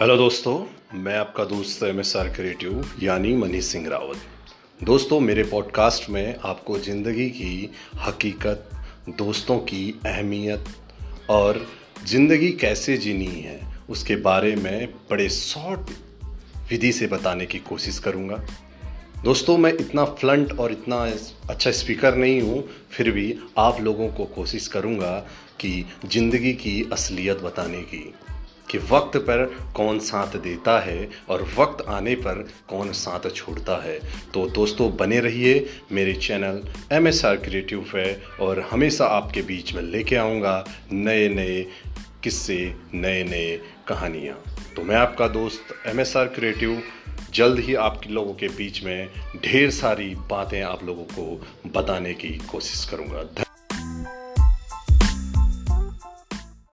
Hello दोस्तों, मैं आपका दोस्त एम एस आर क्रिएटिव यानी मनीष सिंह रावत। दोस्तों, मेरे पॉडकास्ट में आपको ज़िंदगी की हकीकत, दोस्तों की अहमियत और ज़िंदगी कैसे जीनी है, उसके बारे में बड़े शॉर्ट विधि से बताने की कोशिश करूँगा। दोस्तों, मैं इतना फ्लंट और इतना अच्छा स्पीकर नहीं हूँ, फिर भी आप लोगों को कोशिश करूँगा कि ज़िंदगी की असलियत बताने की। कि वक्त पर कौन साथ देता है और वक्त आने पर कौन साथ छोड़ता है। तो दोस्तों, बने रहिए मेरे channel M S R creative है और हमेशा आपके बीच में लेके आऊँगा नए नए किस्से नए नए कहानियाँ। तो मैं आपका दोस्त एम एस आर क्रिएटिव जल्द ही आप लोगों के बीच में ढेर सारी बातें आप लोगों को बताने की कोशिश करूँगा।